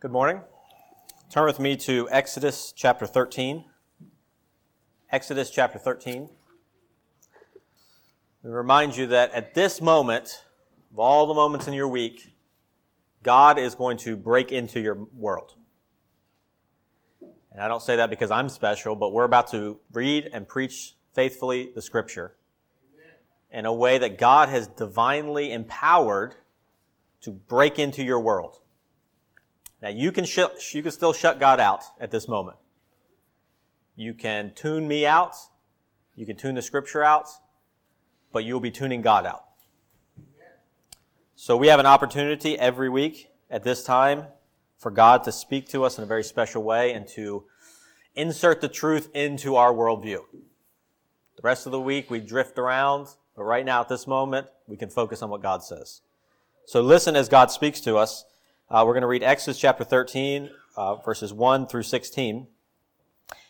Good morning. Turn with me to Exodus chapter 13. Exodus chapter 13. We remind you that at this moment, of all the moments in your week, God is going to break into your world. And I don't say that because I'm special, but we're about to read and preach faithfully the scripture in a way that God has divinely empowered to break into your world. Now you can sh- you can still shut God out at this moment. You can tune me out. You can tune the scripture out, but you'll be tuning God out. So we have an opportunity every week at this time for God to speak to us in a very special way and to insert the truth into our worldview. The rest of the week we drift around, but right now at this moment we can focus on what God says. So listen as God speaks to us. Uh, we're going to read Exodus chapter 13, uh, verses 1 through 16.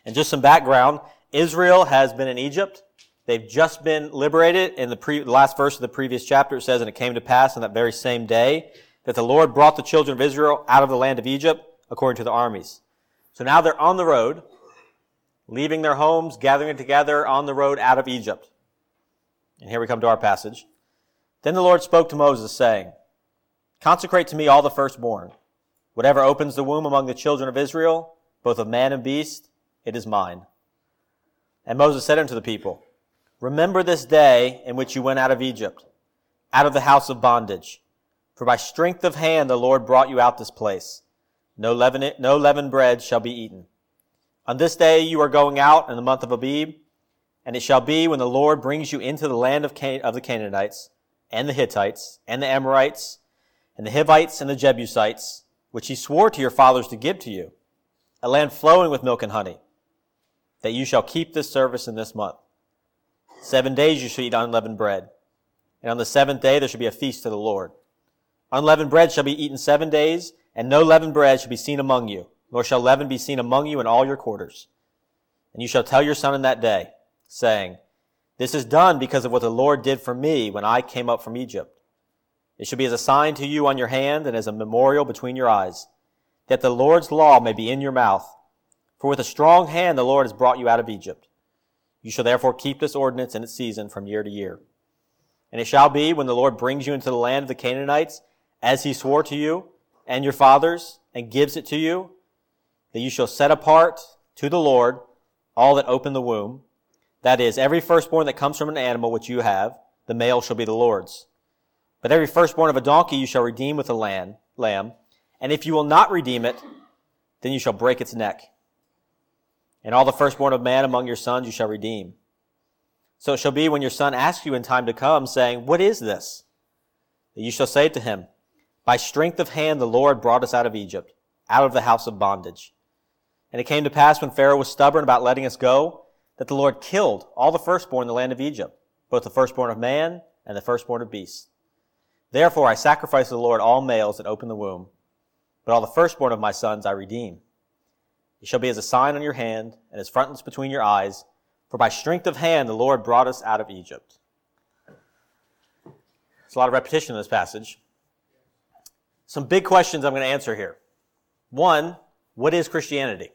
And just some background Israel has been in Egypt. They've just been liberated. In the, pre- the last verse of the previous chapter, it says, And it came to pass on that very same day that the Lord brought the children of Israel out of the land of Egypt according to the armies. So now they're on the road, leaving their homes, gathering together on the road out of Egypt. And here we come to our passage. Then the Lord spoke to Moses, saying, Consecrate to me all the firstborn. Whatever opens the womb among the children of Israel, both of man and beast, it is mine. And Moses said unto the people, Remember this day in which you went out of Egypt, out of the house of bondage. For by strength of hand the Lord brought you out this place. No leaven, no leavened bread shall be eaten. On this day you are going out in the month of Abib, and it shall be when the Lord brings you into the land of, Can- of the Canaanites, and the Hittites, and the Amorites, and the Hivites and the Jebusites, which he swore to your fathers to give to you, a land flowing with milk and honey, that you shall keep this service in this month. Seven days you shall eat unleavened bread, and on the seventh day there shall be a feast to the Lord. Unleavened bread shall be eaten seven days, and no leavened bread shall be seen among you, nor shall leaven be seen among you in all your quarters. And you shall tell your son in that day, saying, This is done because of what the Lord did for me when I came up from Egypt. It shall be as a sign to you on your hand and as a memorial between your eyes, that the Lord's law may be in your mouth. For with a strong hand the Lord has brought you out of Egypt. You shall therefore keep this ordinance in its season from year to year. And it shall be when the Lord brings you into the land of the Canaanites, as he swore to you and your fathers, and gives it to you, that you shall set apart to the Lord all that open the womb. That is, every firstborn that comes from an animal which you have, the male shall be the Lord's. But every firstborn of a donkey you shall redeem with a lamb, lamb, and if you will not redeem it, then you shall break its neck. And all the firstborn of man among your sons you shall redeem. So it shall be when your son asks you in time to come, saying, What is this? That you shall say to him, By strength of hand the Lord brought us out of Egypt, out of the house of bondage. And it came to pass when Pharaoh was stubborn about letting us go, that the Lord killed all the firstborn in the land of Egypt, both the firstborn of man and the firstborn of beasts. Therefore I sacrifice to the Lord all males that open the womb, but all the firstborn of my sons I redeem. It shall be as a sign on your hand and as frontlets between your eyes, for by strength of hand the Lord brought us out of Egypt. There's a lot of repetition in this passage. Some big questions I'm going to answer here. One, what is Christianity?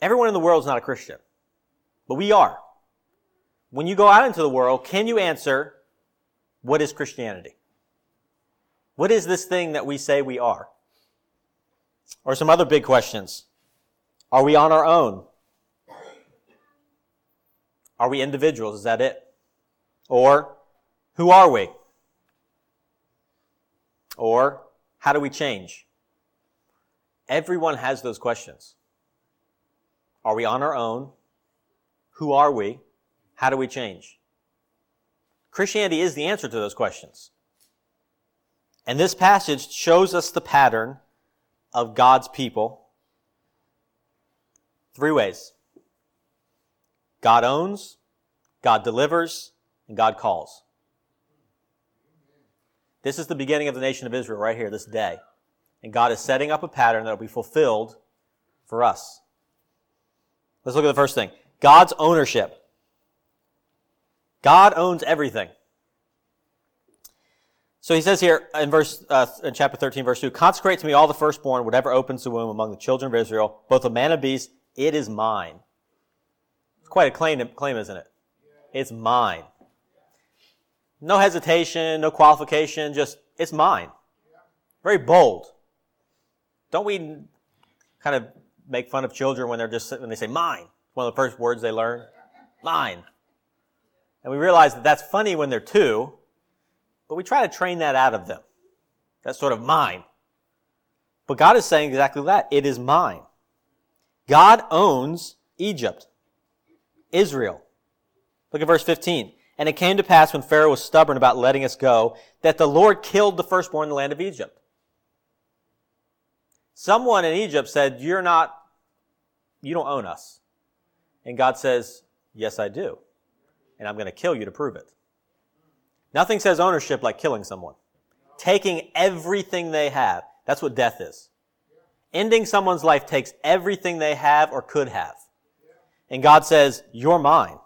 Everyone in the world is not a Christian, but we are. When you go out into the world, can you answer what is Christianity? What is this thing that we say we are? Or some other big questions. Are we on our own? Are we individuals? Is that it? Or who are we? Or how do we change? Everyone has those questions. Are we on our own? Who are we? How do we change? Christianity is the answer to those questions. And this passage shows us the pattern of God's people three ways God owns, God delivers, and God calls. This is the beginning of the nation of Israel right here, this day. And God is setting up a pattern that will be fulfilled for us. Let's look at the first thing God's ownership. God owns everything. So he says here in verse, uh, in chapter 13, verse 2, consecrate to me all the firstborn, whatever opens the womb among the children of Israel, both of man and beast, it is mine. It's quite a claim, claim, isn't it? It's mine. No hesitation, no qualification, just, it's mine. Very bold. Don't we kind of make fun of children when they're just, when they say mine? One of the first words they learn. Mine. And we realize that that's funny when they're two, but we try to train that out of them. That's sort of mine. But God is saying exactly that. It is mine. God owns Egypt, Israel. Look at verse 15. And it came to pass when Pharaoh was stubborn about letting us go, that the Lord killed the firstborn in the land of Egypt. Someone in Egypt said, You're not, you don't own us. And God says, Yes, I do. And I'm going to kill you to prove it. Nothing says ownership like killing someone. Taking everything they have. That's what death is. Ending someone's life takes everything they have or could have. And God says, You're mine.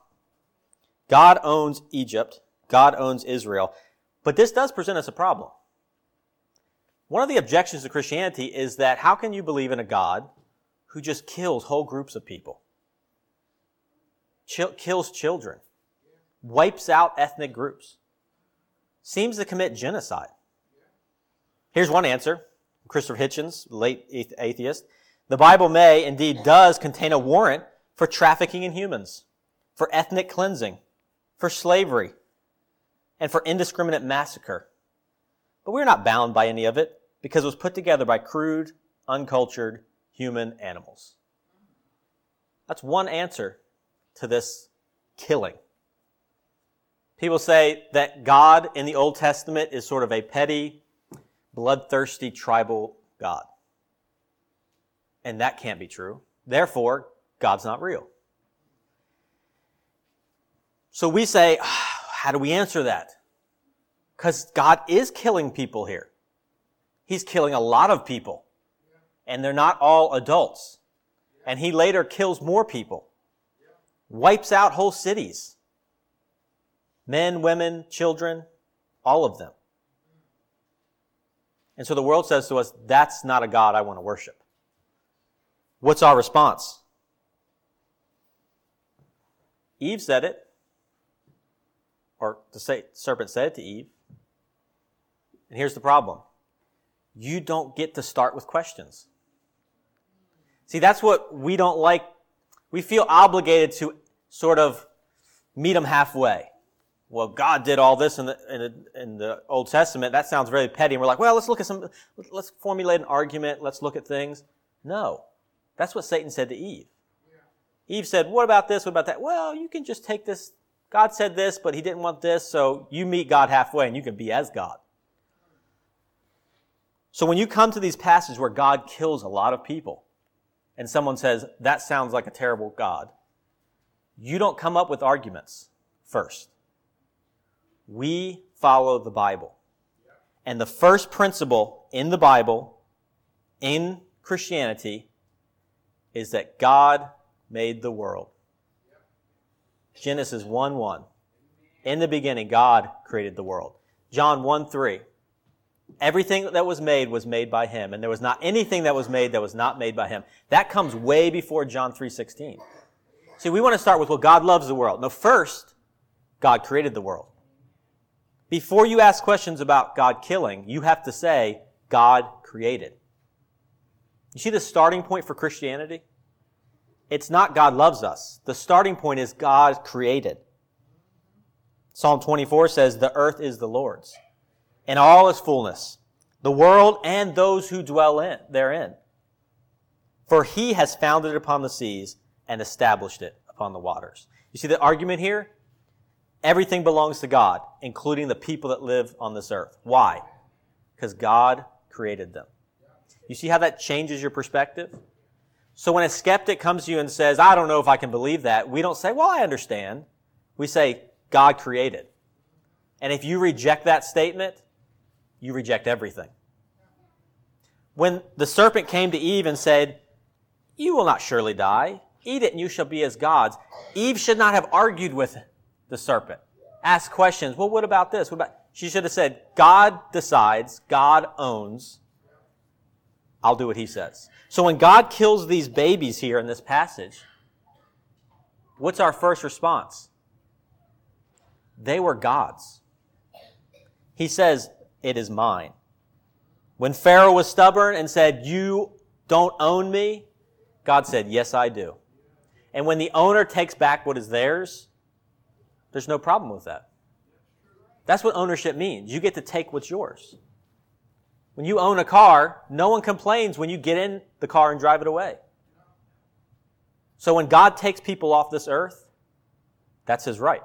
God owns Egypt. God owns Israel. But this does present us a problem. One of the objections to Christianity is that how can you believe in a God who just kills whole groups of people? Ch- kills children, wipes out ethnic groups seems to commit genocide. Here's one answer. Christopher Hitchens, late atheist. The Bible may, indeed does, contain a warrant for trafficking in humans, for ethnic cleansing, for slavery, and for indiscriminate massacre. But we're not bound by any of it because it was put together by crude, uncultured human animals. That's one answer to this killing. People say that God in the Old Testament is sort of a petty, bloodthirsty tribal God. And that can't be true. Therefore, God's not real. So we say, ah, how do we answer that? Because God is killing people here. He's killing a lot of people. And they're not all adults. And he later kills more people. Wipes out whole cities men, women, children, all of them. And so the world says to us, that's not a God I want to worship. What's our response? Eve said it, or the serpent said it to Eve. And here's the problem. You don't get to start with questions. See, that's what we don't like. We feel obligated to sort of meet them halfway well, God did all this in the, in the, in the Old Testament. That sounds very petty. And we're like, well, let's look at some, let's formulate an argument. Let's look at things. No. That's what Satan said to Eve. Eve said, what about this? What about that? Well, you can just take this. God said this, but he didn't want this. So you meet God halfway and you can be as God. So when you come to these passages where God kills a lot of people and someone says, that sounds like a terrible God, you don't come up with arguments first. We follow the Bible. And the first principle in the Bible, in Christianity, is that God made the world. Genesis 1 1. In the beginning, God created the world. John 1 3. Everything that was made was made by him, and there was not anything that was made that was not made by him. That comes way before John 3:16. See, we want to start with well God loves the world. No, first God created the world. Before you ask questions about God killing, you have to say, God created. You see the starting point for Christianity? It's not God loves us. The starting point is God created. Psalm 24 says, The earth is the Lord's, and all its fullness, the world and those who dwell in, therein. For he has founded it upon the seas and established it upon the waters. You see the argument here? Everything belongs to God, including the people that live on this earth. Why? Because God created them. You see how that changes your perspective? So when a skeptic comes to you and says, I don't know if I can believe that, we don't say, well, I understand. We say, God created. And if you reject that statement, you reject everything. When the serpent came to Eve and said, You will not surely die. Eat it and you shall be as gods. Eve should not have argued with the serpent. Ask questions. Well, what about this? What about? She should have said, God decides, God owns, I'll do what he says. So when God kills these babies here in this passage, what's our first response? They were God's. He says, It is mine. When Pharaoh was stubborn and said, You don't own me, God said, Yes, I do. And when the owner takes back what is theirs, there's no problem with that. That's what ownership means. You get to take what's yours. When you own a car, no one complains when you get in the car and drive it away. So when God takes people off this earth, that's his right.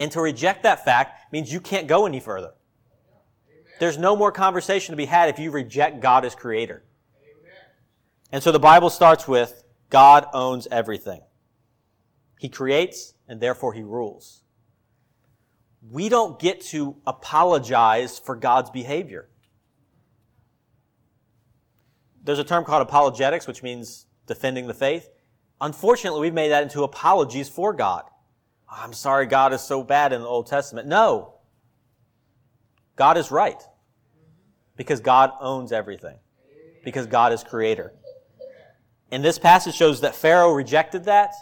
And to reject that fact means you can't go any further. There's no more conversation to be had if you reject God as creator. And so the Bible starts with God owns everything. He creates and therefore he rules. We don't get to apologize for God's behavior there's a term called apologetics, which means defending the faith. Unfortunately, we've made that into apologies for God. I'm sorry God is so bad in the Old Testament. No. God is right. Because God owns everything. Because God is creator. And this passage shows that Pharaoh rejected that,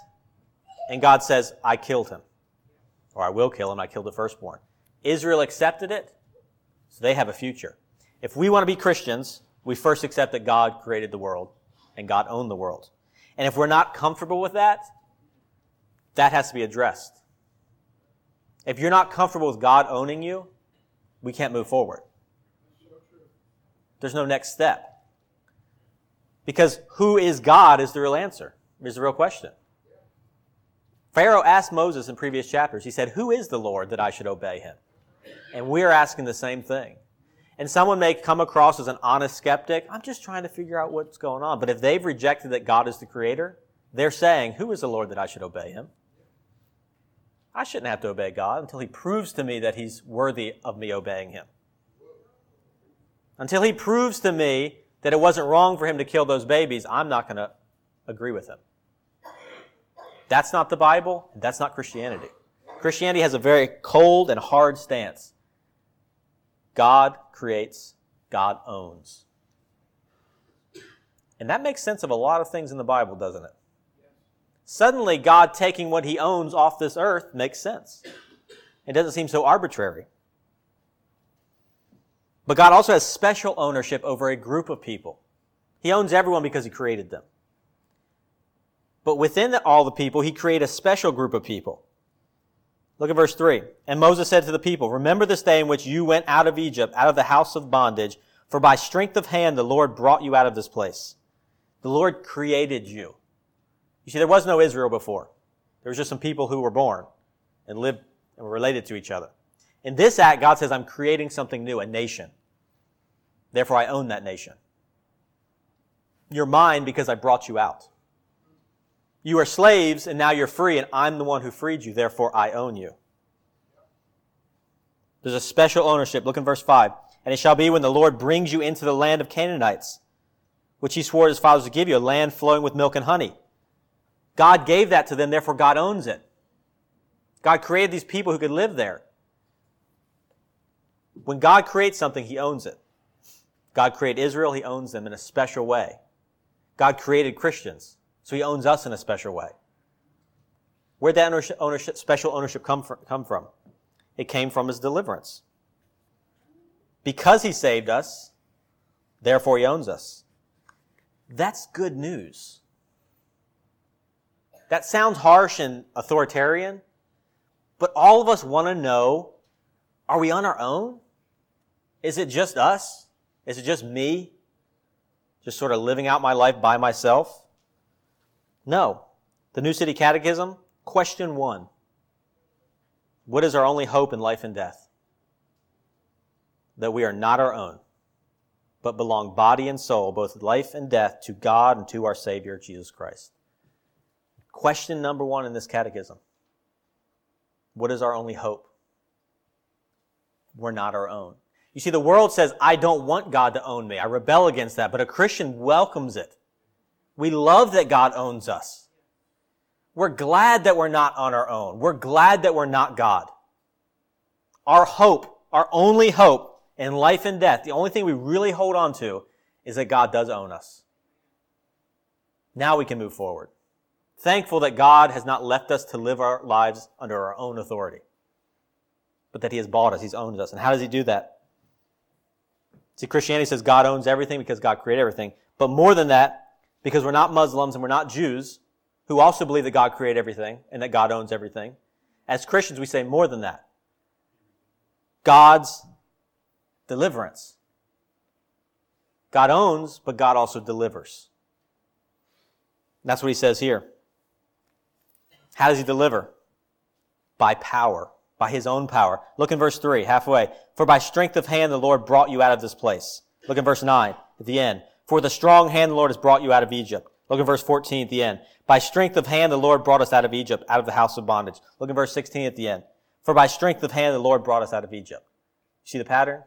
and God says, I killed him. Or I will kill him, I killed the firstborn. Israel accepted it, so they have a future. If we want to be Christians, we first accept that God created the world and God owned the world. And if we're not comfortable with that, that has to be addressed. If you're not comfortable with God owning you, we can't move forward. There's no next step. Because who is God is the real answer, is the real question. Pharaoh asked Moses in previous chapters, he said, Who is the Lord that I should obey him? And we're asking the same thing. And someone may come across as an honest skeptic. I'm just trying to figure out what's going on. But if they've rejected that God is the creator, they're saying, Who is the Lord that I should obey him? I shouldn't have to obey God until he proves to me that he's worthy of me obeying him. Until he proves to me that it wasn't wrong for him to kill those babies, I'm not going to agree with him. That's not the Bible. That's not Christianity. Christianity has a very cold and hard stance. God creates, God owns. And that makes sense of a lot of things in the Bible, doesn't it? Suddenly, God taking what he owns off this earth makes sense. It doesn't seem so arbitrary. But God also has special ownership over a group of people. He owns everyone because he created them. But within all the people, he created a special group of people. Look at verse 3. And Moses said to the people, Remember this day in which you went out of Egypt, out of the house of bondage, for by strength of hand the Lord brought you out of this place. The Lord created you. You see, there was no Israel before. There was just some people who were born and lived and were related to each other. In this act, God says, I'm creating something new, a nation. Therefore, I own that nation. You're mine because I brought you out. You are slaves and now you're free and I'm the one who freed you. Therefore I own you. There's a special ownership. Look in verse 5. And it shall be when the Lord brings you into the land of Canaanites, which he swore his fathers to give you, a land flowing with milk and honey. God gave that to them, therefore God owns it. God created these people who could live there. When God creates something, he owns it. God created Israel, he owns them in a special way. God created Christians. So he owns us in a special way. Where'd that ownership, ownership, special ownership come come from? It came from his deliverance. Because he saved us, therefore he owns us. That's good news. That sounds harsh and authoritarian, but all of us want to know, are we on our own? Is it just us? Is it just me? Just sort of living out my life by myself? No. The New City Catechism, question one. What is our only hope in life and death? That we are not our own, but belong body and soul, both life and death, to God and to our Savior, Jesus Christ. Question number one in this catechism. What is our only hope? We're not our own. You see, the world says, I don't want God to own me. I rebel against that, but a Christian welcomes it. We love that God owns us. We're glad that we're not on our own. We're glad that we're not God. Our hope our only hope in life and death, the only thing we really hold on to is that God does own us. Now we can move forward. Thankful that God has not left us to live our lives under our own authority, but that He has bought us, He's owned us. And how does He do that? See, Christianity says God owns everything because God created everything. But more than that, because we're not Muslims and we're not Jews who also believe that God created everything and that God owns everything. As Christians, we say more than that. God's deliverance. God owns, but God also delivers. That's what he says here. How does he deliver? By power, by his own power. Look in verse 3, halfway. For by strength of hand the Lord brought you out of this place. Look in verse 9, at the end. For the strong hand the Lord has brought you out of Egypt. Look in verse 14 at the end. By strength of hand the Lord brought us out of Egypt, out of the house of bondage. Look in verse 16 at the end. For by strength of hand the Lord brought us out of Egypt. See the pattern?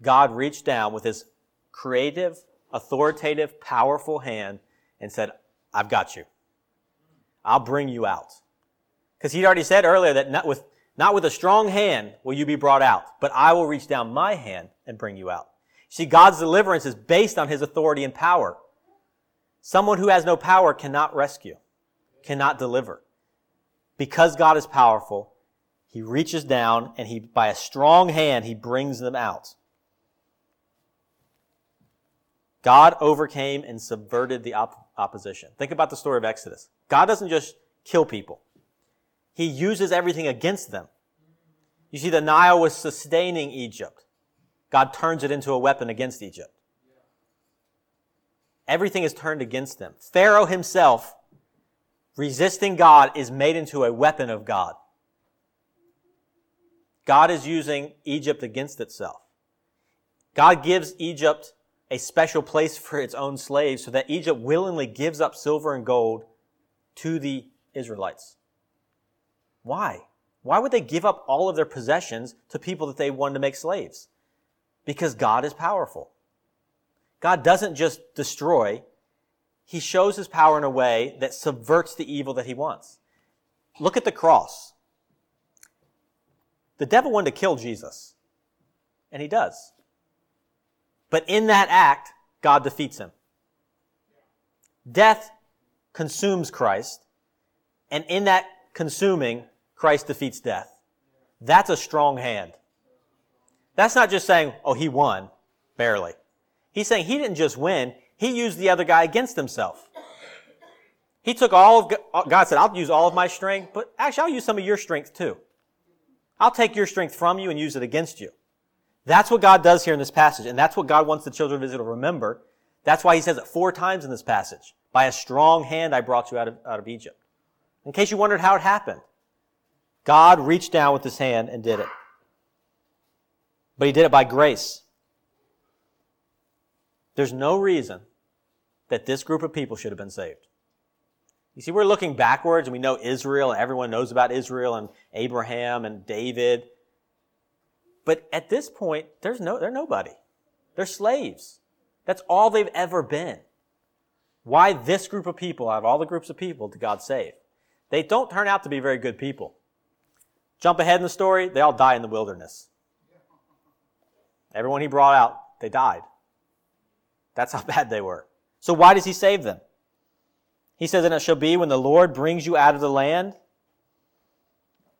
God reached down with his creative, authoritative, powerful hand and said, I've got you. I'll bring you out. Because he'd already said earlier that not with, not with a strong hand will you be brought out, but I will reach down my hand and bring you out. See, God's deliverance is based on his authority and power. Someone who has no power cannot rescue, cannot deliver. Because God is powerful, he reaches down and he, by a strong hand, he brings them out. God overcame and subverted the op- opposition. Think about the story of Exodus. God doesn't just kill people. He uses everything against them. You see, the Nile was sustaining Egypt. God turns it into a weapon against Egypt. Everything is turned against them. Pharaoh himself, resisting God, is made into a weapon of God. God is using Egypt against itself. God gives Egypt a special place for its own slaves so that Egypt willingly gives up silver and gold to the Israelites. Why? Why would they give up all of their possessions to people that they wanted to make slaves? Because God is powerful. God doesn't just destroy, He shows His power in a way that subverts the evil that He wants. Look at the cross. The devil wanted to kill Jesus, and he does. But in that act, God defeats him. Death consumes Christ, and in that consuming, Christ defeats death. That's a strong hand. That's not just saying, oh, he won, barely. He's saying he didn't just win, he used the other guy against himself. He took all of, uh, God said, I'll use all of my strength, but actually I'll use some of your strength too. I'll take your strength from you and use it against you. That's what God does here in this passage, and that's what God wants the children of Israel to remember. That's why he says it four times in this passage. By a strong hand I brought you out of, out of Egypt. In case you wondered how it happened, God reached down with his hand and did it. But he did it by grace. There's no reason that this group of people should have been saved. You see, we're looking backwards and we know Israel, and everyone knows about Israel and Abraham and David. But at this point, there's no, they're nobody. They're slaves. That's all they've ever been. Why this group of people, out of all the groups of people, did God save? They don't turn out to be very good people. Jump ahead in the story, they all die in the wilderness. Everyone he brought out, they died. That's how bad they were. So why does he save them? He says, And it shall be when the Lord brings you out of the land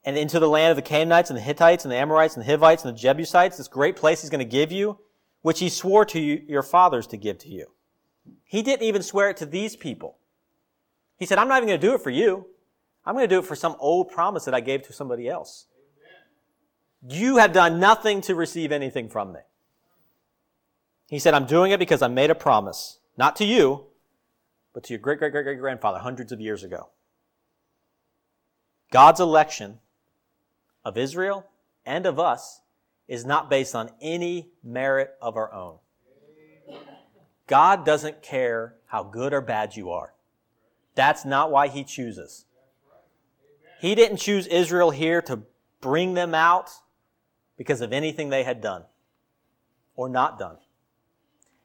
and into the land of the Canaanites and the Hittites and the Amorites and the Hivites and the Jebusites, this great place he's going to give you, which he swore to you, your fathers to give to you. He didn't even swear it to these people. He said, I'm not even going to do it for you. I'm going to do it for some old promise that I gave to somebody else. You have done nothing to receive anything from me. He said, I'm doing it because I made a promise, not to you, but to your great, great, great, great grandfather hundreds of years ago. God's election of Israel and of us is not based on any merit of our own. God doesn't care how good or bad you are. That's not why He chooses. He didn't choose Israel here to bring them out because of anything they had done or not done.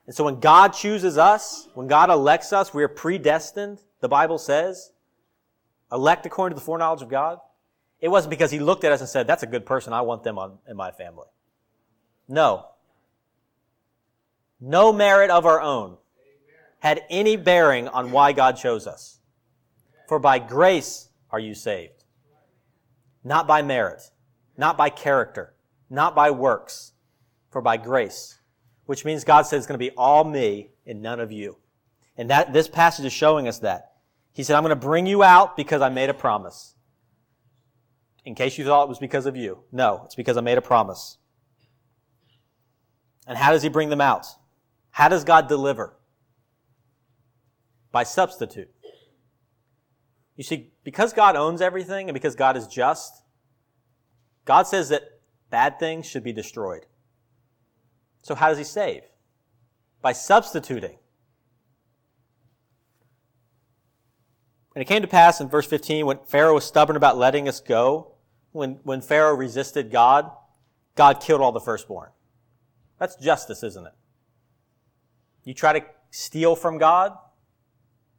And so when God chooses us, when God elects us, we are predestined, the Bible says, elect according to the foreknowledge of God. it wasn't because he looked at us and said, That's a good person. I want them on, in my family. No. No merit of our own had any bearing on why God chose us. For by grace are you saved, not by merit, not by character, not by works, for by grace, which means God said it's going to be all me and none of you. And that this passage is showing us that. He said, I'm going to bring you out because I made a promise. In case you thought it was because of you. No, it's because I made a promise. And how does he bring them out? How does God deliver? By substitute. You see, because God owns everything and because God is just, God says that bad things should be destroyed. So how does he save? By substituting. And it came to pass in verse 15 when Pharaoh was stubborn about letting us go, when, when Pharaoh resisted God, God killed all the firstborn. That's justice, isn't it? You try to steal from God,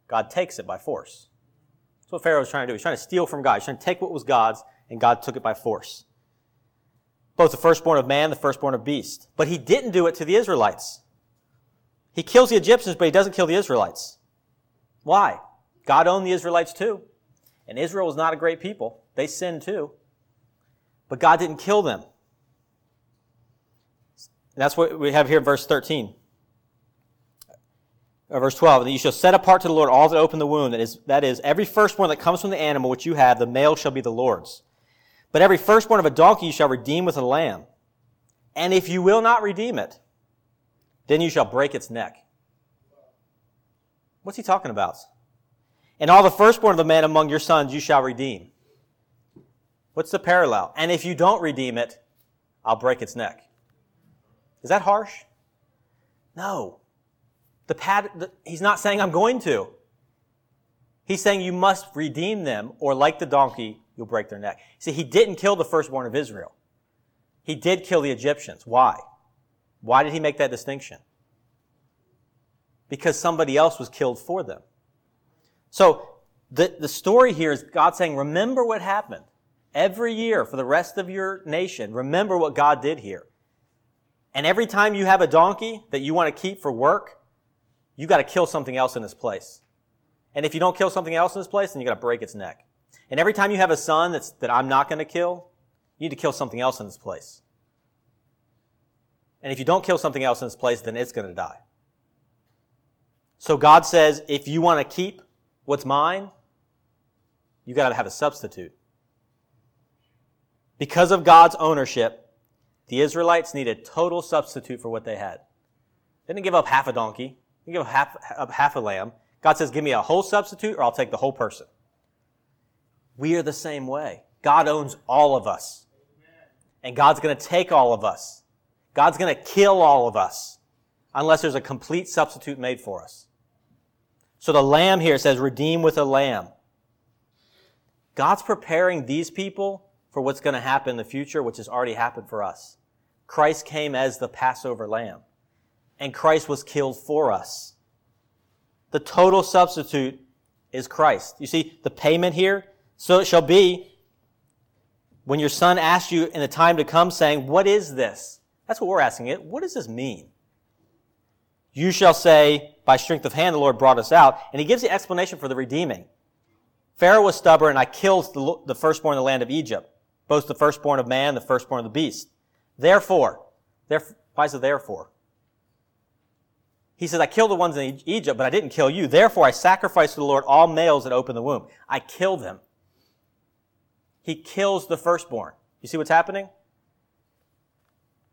God takes it by force. That's what Pharaoh was trying to do. He's trying to steal from God. He's trying to take what was God's, and God took it by force. Both the firstborn of man, the firstborn of beast. But he didn't do it to the Israelites. He kills the Egyptians, but he doesn't kill the Israelites. Why? God owned the Israelites too. And Israel was not a great people. They sinned too. But God didn't kill them. And that's what we have here in verse 13. Or verse 12. that You shall set apart to the Lord all that open the womb. That is, that is, every firstborn that comes from the animal which you have, the male shall be the Lord's. But every firstborn of a donkey you shall redeem with a lamb. And if you will not redeem it, then you shall break its neck. What's he talking about? And all the firstborn of the man among your sons you shall redeem. What's the parallel? And if you don't redeem it, I'll break its neck. Is that harsh? No. The pad, the, he's not saying I'm going to. He's saying you must redeem them, or like the donkey, you'll break their neck. See, he didn't kill the firstborn of Israel. He did kill the Egyptians. Why? Why did he make that distinction? Because somebody else was killed for them. So the, the story here is God saying, remember what happened. Every year for the rest of your nation, remember what God did here. And every time you have a donkey that you want to keep for work, you got to kill something else in its place. And if you don't kill something else in its place, then you got to break its neck. And every time you have a son that's, that I'm not going to kill, you need to kill something else in its place. And if you don't kill something else in its place, then it's going to die. So God says, if you want to keep what's mine, you got to have a substitute. Because of God's ownership, the Israelites need a total substitute for what they had. They didn't give up half a donkey. They didn't give up half, up half a lamb. God says, give me a whole substitute or I'll take the whole person. We are the same way. God owns all of us. And God's going to take all of us. God's going to kill all of us unless there's a complete substitute made for us. So the lamb here says, redeem with a lamb. God's preparing these people for what's going to happen in the future, which has already happened for us. Christ came as the Passover lamb, and Christ was killed for us. The total substitute is Christ. You see, the payment here, so it shall be when your son asks you in the time to come saying, what is this? That's what we're asking it. What does this mean? You shall say, by strength of hand, the Lord brought us out. And he gives the explanation for the redeeming. Pharaoh was stubborn, and I killed the, the firstborn in the land of Egypt, both the firstborn of man, and the firstborn of the beast. Therefore, therefore why is it therefore? He says, I killed the ones in Egypt, but I didn't kill you. Therefore, I sacrificed to the Lord all males that open the womb. I killed them. He kills the firstborn. You see what's happening?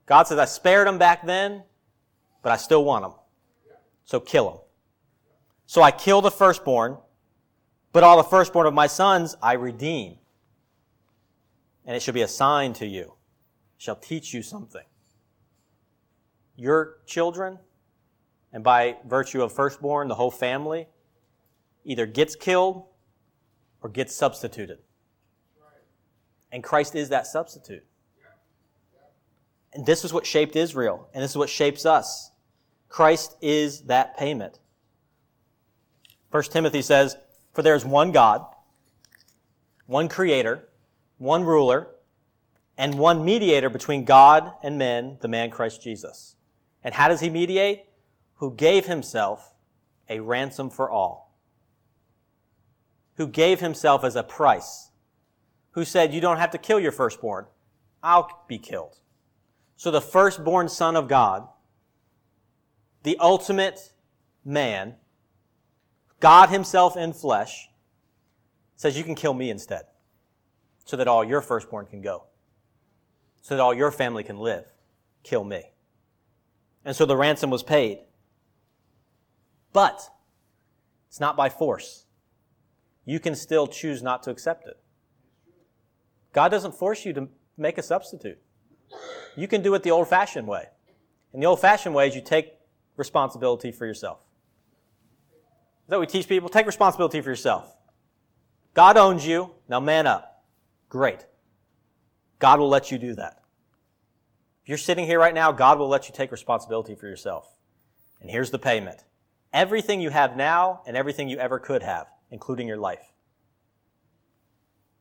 God says, I spared them back then, but I still want them. So kill them. So I kill the firstborn, but all the firstborn of my sons I redeem. And it shall be a sign to you, shall teach you something. Your children, and by virtue of firstborn, the whole family, either gets killed or gets substituted. And Christ is that substitute. And this is what shaped Israel, and this is what shapes us. Christ is that payment. First Timothy says, For there is one God, one creator, one ruler, and one mediator between God and men, the man Christ Jesus. And how does he mediate? Who gave himself a ransom for all. Who gave himself as a price. Who said, You don't have to kill your firstborn. I'll be killed. So the firstborn son of God, the ultimate man, God himself in flesh, says, You can kill me instead so that all your firstborn can go, so that all your family can live. Kill me. And so the ransom was paid. But it's not by force. You can still choose not to accept it. God doesn't force you to make a substitute. You can do it the old fashioned way. And the old fashioned way is you take responsibility for yourself. Is that we teach people? Take responsibility for yourself. God owns you. Now man up. Great. God will let you do that. If you're sitting here right now, God will let you take responsibility for yourself. And here's the payment. Everything you have now and everything you ever could have, including your life.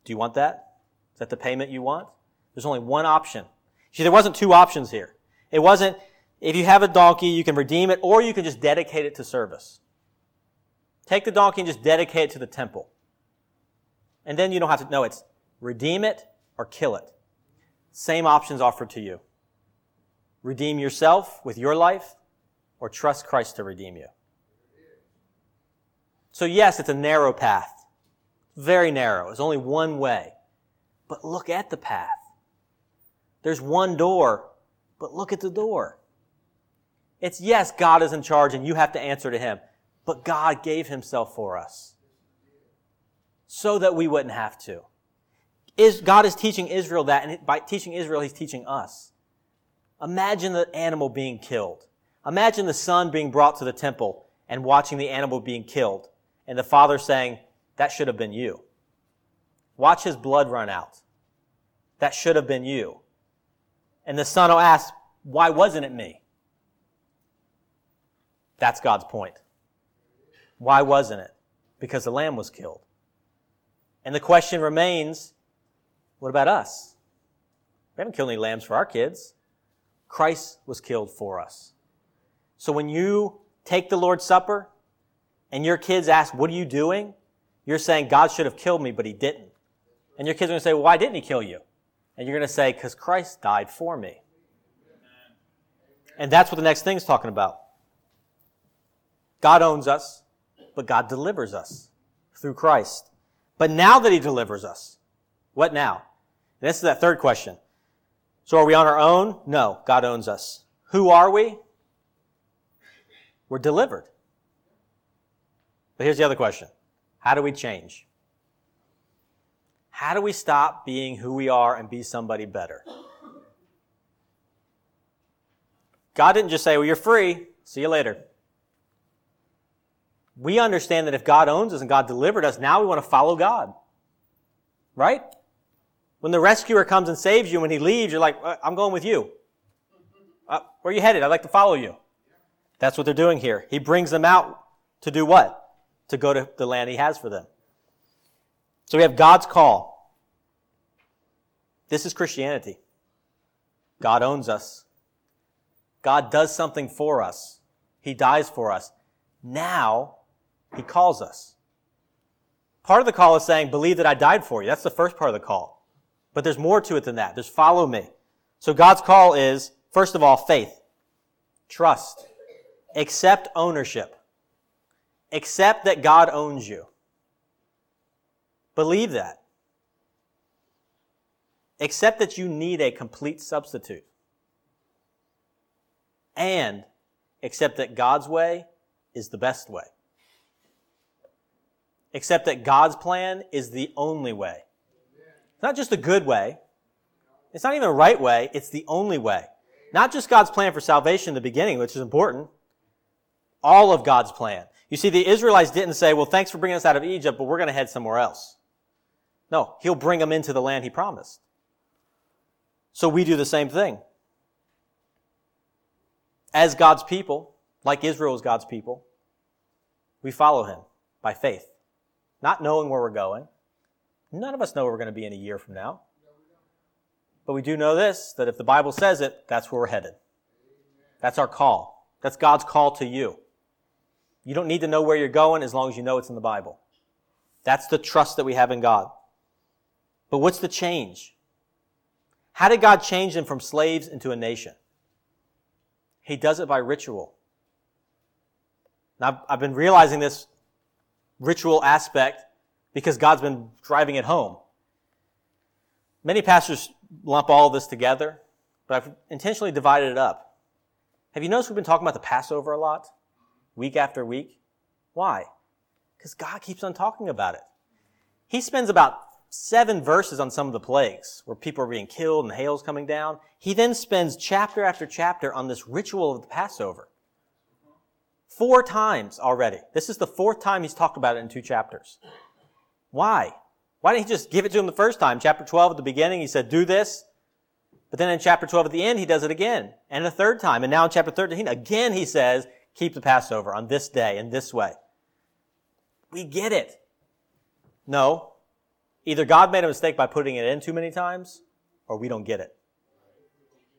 Do you want that? That the payment you want? There's only one option. See, there wasn't two options here. It wasn't, if you have a donkey, you can redeem it, or you can just dedicate it to service. Take the donkey and just dedicate it to the temple. And then you don't have to, no, it's redeem it or kill it. Same options offered to you. Redeem yourself with your life or trust Christ to redeem you. So yes, it's a narrow path. Very narrow. It's only one way. But look at the path. There's one door, but look at the door. It's yes, God is in charge and you have to answer to Him, but God gave Himself for us so that we wouldn't have to. Is, God is teaching Israel that, and by teaching Israel, He's teaching us. Imagine the animal being killed. Imagine the son being brought to the temple and watching the animal being killed, and the father saying, That should have been you. Watch his blood run out. That should have been you. And the son will ask, Why wasn't it me? That's God's point. Why wasn't it? Because the lamb was killed. And the question remains what about us? We haven't killed any lambs for our kids. Christ was killed for us. So when you take the Lord's Supper and your kids ask, What are you doing? You're saying, God should have killed me, but he didn't. And your kids are going to say, Why didn't he kill you? And you're going to say, Because Christ died for me. And that's what the next thing is talking about. God owns us, but God delivers us through Christ. But now that he delivers us, what now? And this is that third question. So are we on our own? No, God owns us. Who are we? We're delivered. But here's the other question. How do we change? How do we stop being who we are and be somebody better? God didn't just say, well, you're free. See you later. We understand that if God owns us and God delivered us, now we want to follow God. Right? When the rescuer comes and saves you, when he leaves, you're like, uh, I'm going with you. Uh, where are you headed? I'd like to follow you. That's what they're doing here. He brings them out to do what? To go to the land he has for them. So we have God's call. This is Christianity. God owns us. God does something for us. He dies for us. Now, he calls us. Part of the call is saying, believe that I died for you. That's the first part of the call. But there's more to it than that. There's follow me. So God's call is, first of all, faith, trust, accept ownership, accept that God owns you. Believe that. Accept that you need a complete substitute. And accept that God's way is the best way. Accept that God's plan is the only way. It's not just a good way. It's not even a right way. It's the only way. Not just God's plan for salvation in the beginning, which is important. All of God's plan. You see, the Israelites didn't say, well, thanks for bringing us out of Egypt, but we're going to head somewhere else. No, He'll bring them into the land He promised. So we do the same thing. As God's people, like Israel is God's people, we follow Him by faith. Not knowing where we're going, None of us know where we're going to be in a year from now. But we do know this, that if the Bible says it, that's where we're headed. That's our call. That's God's call to you. You don't need to know where you're going as long as you know it's in the Bible. That's the trust that we have in God. But what's the change? How did God change them from slaves into a nation? He does it by ritual. Now, I've been realizing this ritual aspect because God's been driving it home. Many pastors lump all this together, but I've intentionally divided it up. Have you noticed we've been talking about the Passover a lot? Week after week? Why? Because God keeps on talking about it. He spends about seven verses on some of the plagues where people are being killed and hail's coming down. He then spends chapter after chapter on this ritual of the Passover. Four times already. This is the fourth time he's talked about it in two chapters. Why? Why didn't he just give it to him the first time? Chapter 12 at the beginning, he said, do this. But then in chapter 12 at the end, he does it again. And a third time. And now in chapter 13, again he says, keep the Passover on this day in this way. We get it. No. Either God made a mistake by putting it in too many times, or we don't get it.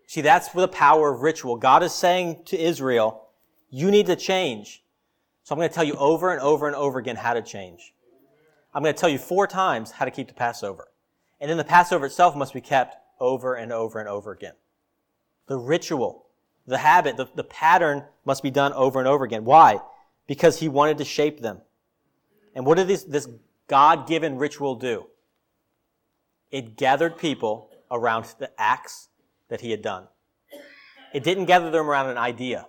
See, that's the power of ritual. God is saying to Israel, you need to change. So I'm going to tell you over and over and over again how to change. I'm going to tell you four times how to keep the Passover. And then the Passover itself must be kept over and over and over again. The ritual, the habit, the, the pattern must be done over and over again. Why? Because he wanted to shape them. And what did this, this God given ritual do? It gathered people around the acts that he had done. It didn't gather them around an idea.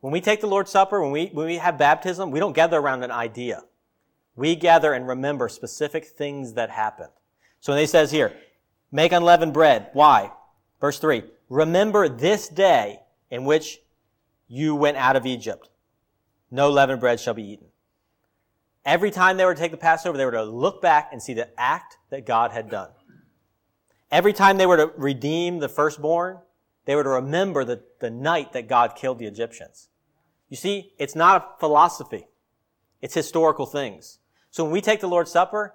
When we take the Lord's Supper, when we, when we have baptism, we don't gather around an idea. We gather and remember specific things that happened. So when he says here, make unleavened bread. Why? Verse 3. Remember this day in which you went out of Egypt. No leavened bread shall be eaten. Every time they were to take the Passover, they were to look back and see the act that God had done. Every time they were to redeem the firstborn, they were to remember the, the night that God killed the Egyptians. You see, it's not a philosophy. It's historical things. So when we take the Lord's Supper,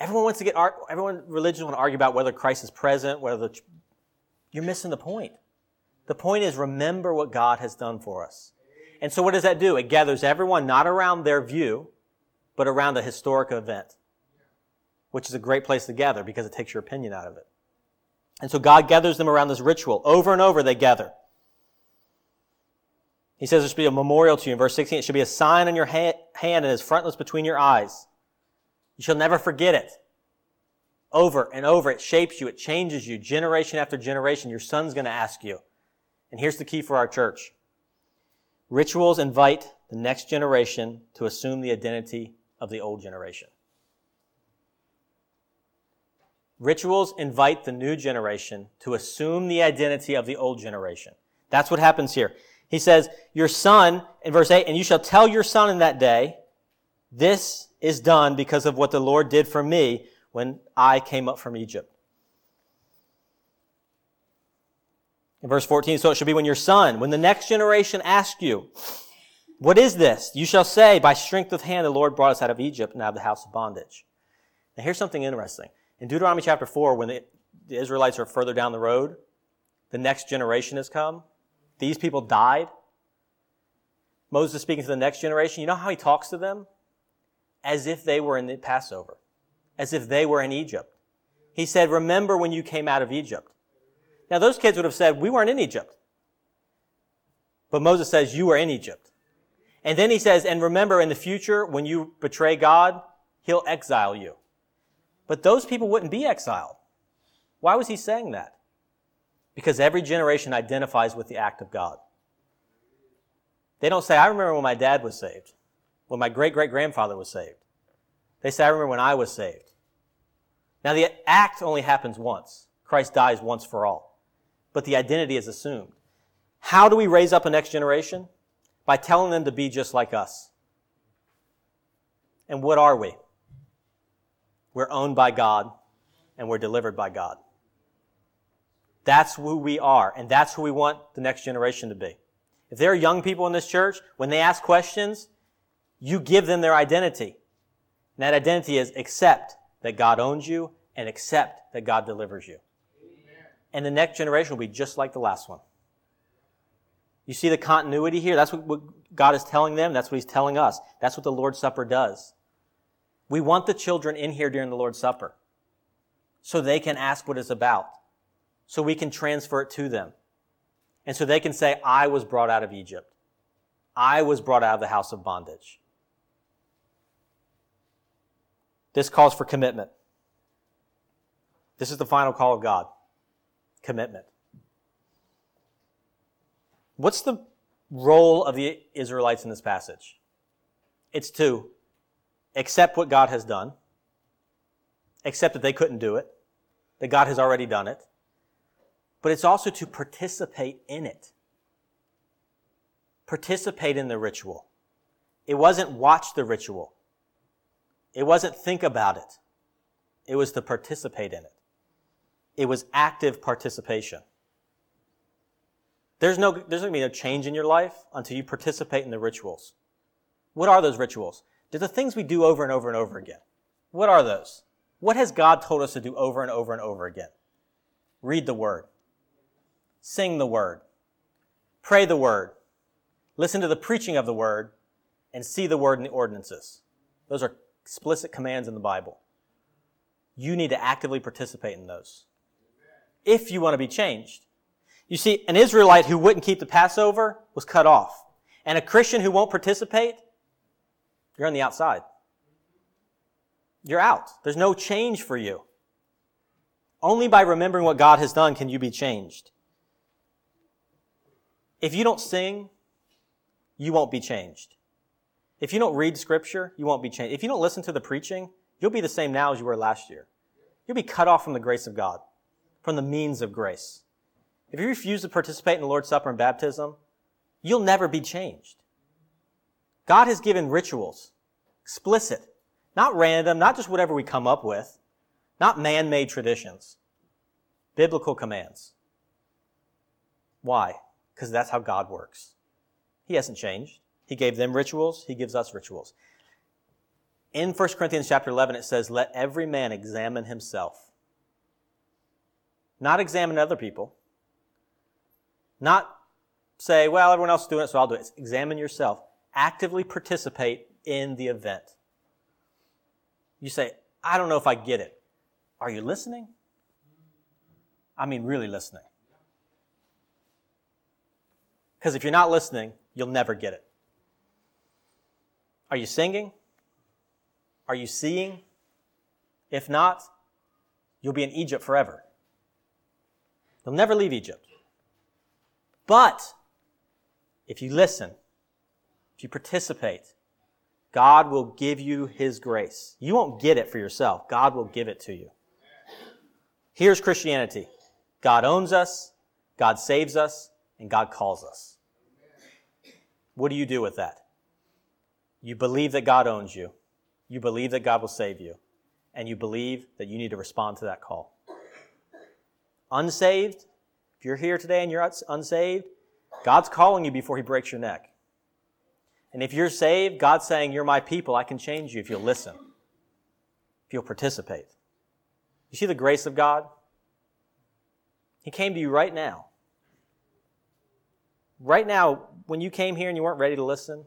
everyone wants to get, everyone religion want to argue about whether Christ is present, whether the, you're missing the point. The point is remember what God has done for us. And so what does that do? It gathers everyone not around their view, but around a historic event, which is a great place to gather because it takes your opinion out of it. And so God gathers them around this ritual. Over and over they gather. He says there should be a memorial to you in verse 16. It should be a sign on your hand and as frontlets between your eyes. You shall never forget it. Over and over, it shapes you, it changes you, generation after generation. Your son's going to ask you. And here's the key for our church. Rituals invite the next generation to assume the identity of the old generation. Rituals invite the new generation to assume the identity of the old generation. That's what happens here. He says, Your son, in verse 8, and you shall tell your son in that day, this is done because of what the Lord did for me when I came up from Egypt. In verse 14, so it should be when your son, when the next generation asks you, what is this? You shall say, by strength of hand, the Lord brought us out of Egypt and out of the house of bondage. Now here's something interesting. In Deuteronomy chapter 4, when the, Israelites are further down the road, the next generation has come. These people died. Moses is speaking to the next generation. You know how he talks to them? As if they were in the Passover. As if they were in Egypt. He said, remember when you came out of Egypt. Now those kids would have said, we weren't in Egypt. But Moses says, you were in Egypt. And then he says, and remember in the future, when you betray God, he'll exile you. But those people wouldn't be exiled. Why was he saying that? Because every generation identifies with the act of God. They don't say, I remember when my dad was saved, when my great great grandfather was saved. They say, I remember when I was saved. Now, the act only happens once. Christ dies once for all. But the identity is assumed. How do we raise up a next generation? By telling them to be just like us. And what are we? We're owned by God and we're delivered by God. That's who we are, and that's who we want the next generation to be. If there are young people in this church, when they ask questions, you give them their identity. And that identity is accept that God owns you and accept that God delivers you. And the next generation will be just like the last one. You see the continuity here? That's what, what God is telling them. That's what He's telling us. That's what the Lord's Supper does. We want the children in here during the Lord's Supper so they can ask what it's about, so we can transfer it to them. And so they can say, I was brought out of Egypt. I was brought out of the house of bondage. This calls for commitment. This is the final call of God commitment. What's the role of the Israelites in this passage? It's to accept what God has done, accept that they couldn't do it, that God has already done it, but it's also to participate in it. Participate in the ritual. It wasn't watch the ritual. It wasn't think about it. It was to participate in it. It was active participation. There's no, there's going to be no change in your life until you participate in the rituals. What are those rituals? They're the things we do over and over and over again. What are those? What has God told us to do over and over and over again? Read the Word. Sing the Word. Pray the Word. Listen to the preaching of the Word and see the Word in the ordinances. Those are explicit commands in the Bible. You need to actively participate in those if you want to be changed. You see, an Israelite who wouldn't keep the Passover was cut off. And a Christian who won't participate, you're on the outside. You're out. There's no change for you. Only by remembering what God has done can you be changed. If you don't sing, you won't be changed. If you don't read scripture, you won't be changed. If you don't listen to the preaching, you'll be the same now as you were last year. You'll be cut off from the grace of God, from the means of grace. If you refuse to participate in the Lord's Supper and baptism, you'll never be changed. God has given rituals, explicit, not random, not just whatever we come up with, not man-made traditions, biblical commands. Why? Because that's how God works. He hasn't changed. He gave them rituals. He gives us rituals. In 1 Corinthians chapter 11, it says, let every man examine himself. Not examine other people. Not say, well, everyone else is doing it, so I'll do it. It's Examine yourself. Actively participate in the event. You say, I don't know if I get it. Are you listening? I mean, really listening. Because if you're not listening, you'll never get it. Are you singing? Are you seeing? If not, you'll be in Egypt forever. You'll never leave Egypt. But if you listen, if you participate, God will give you His grace. You won't get it for yourself. God will give it to you. Here's Christianity. God owns us, God saves us, and God calls us. What do you do with that? You believe that God owns you. You believe that God will save you. And you believe that you need to respond to that call. Unsaved, if you're here today and you're unsaved, God's calling you before He breaks your neck. And if you're saved, God's saying, You're my people. I can change you if you'll listen, if you'll participate. You see the grace of God? He came to you right now. Right now, when you came here and you weren't ready to listen,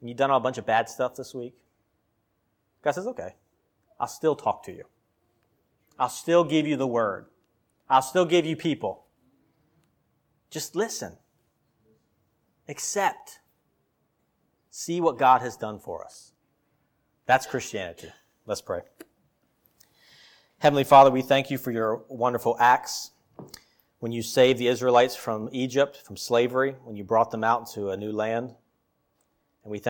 and you've done a bunch of bad stuff this week, God says, Okay, I'll still talk to you. I'll still give you the word. I'll still give you people. Just listen. Accept. See what God has done for us. That's Christianity. Let's pray. Heavenly Father, we thank you for your wonderful acts. When you saved the Israelites from Egypt, from slavery, when you brought them out into a new land. And we thank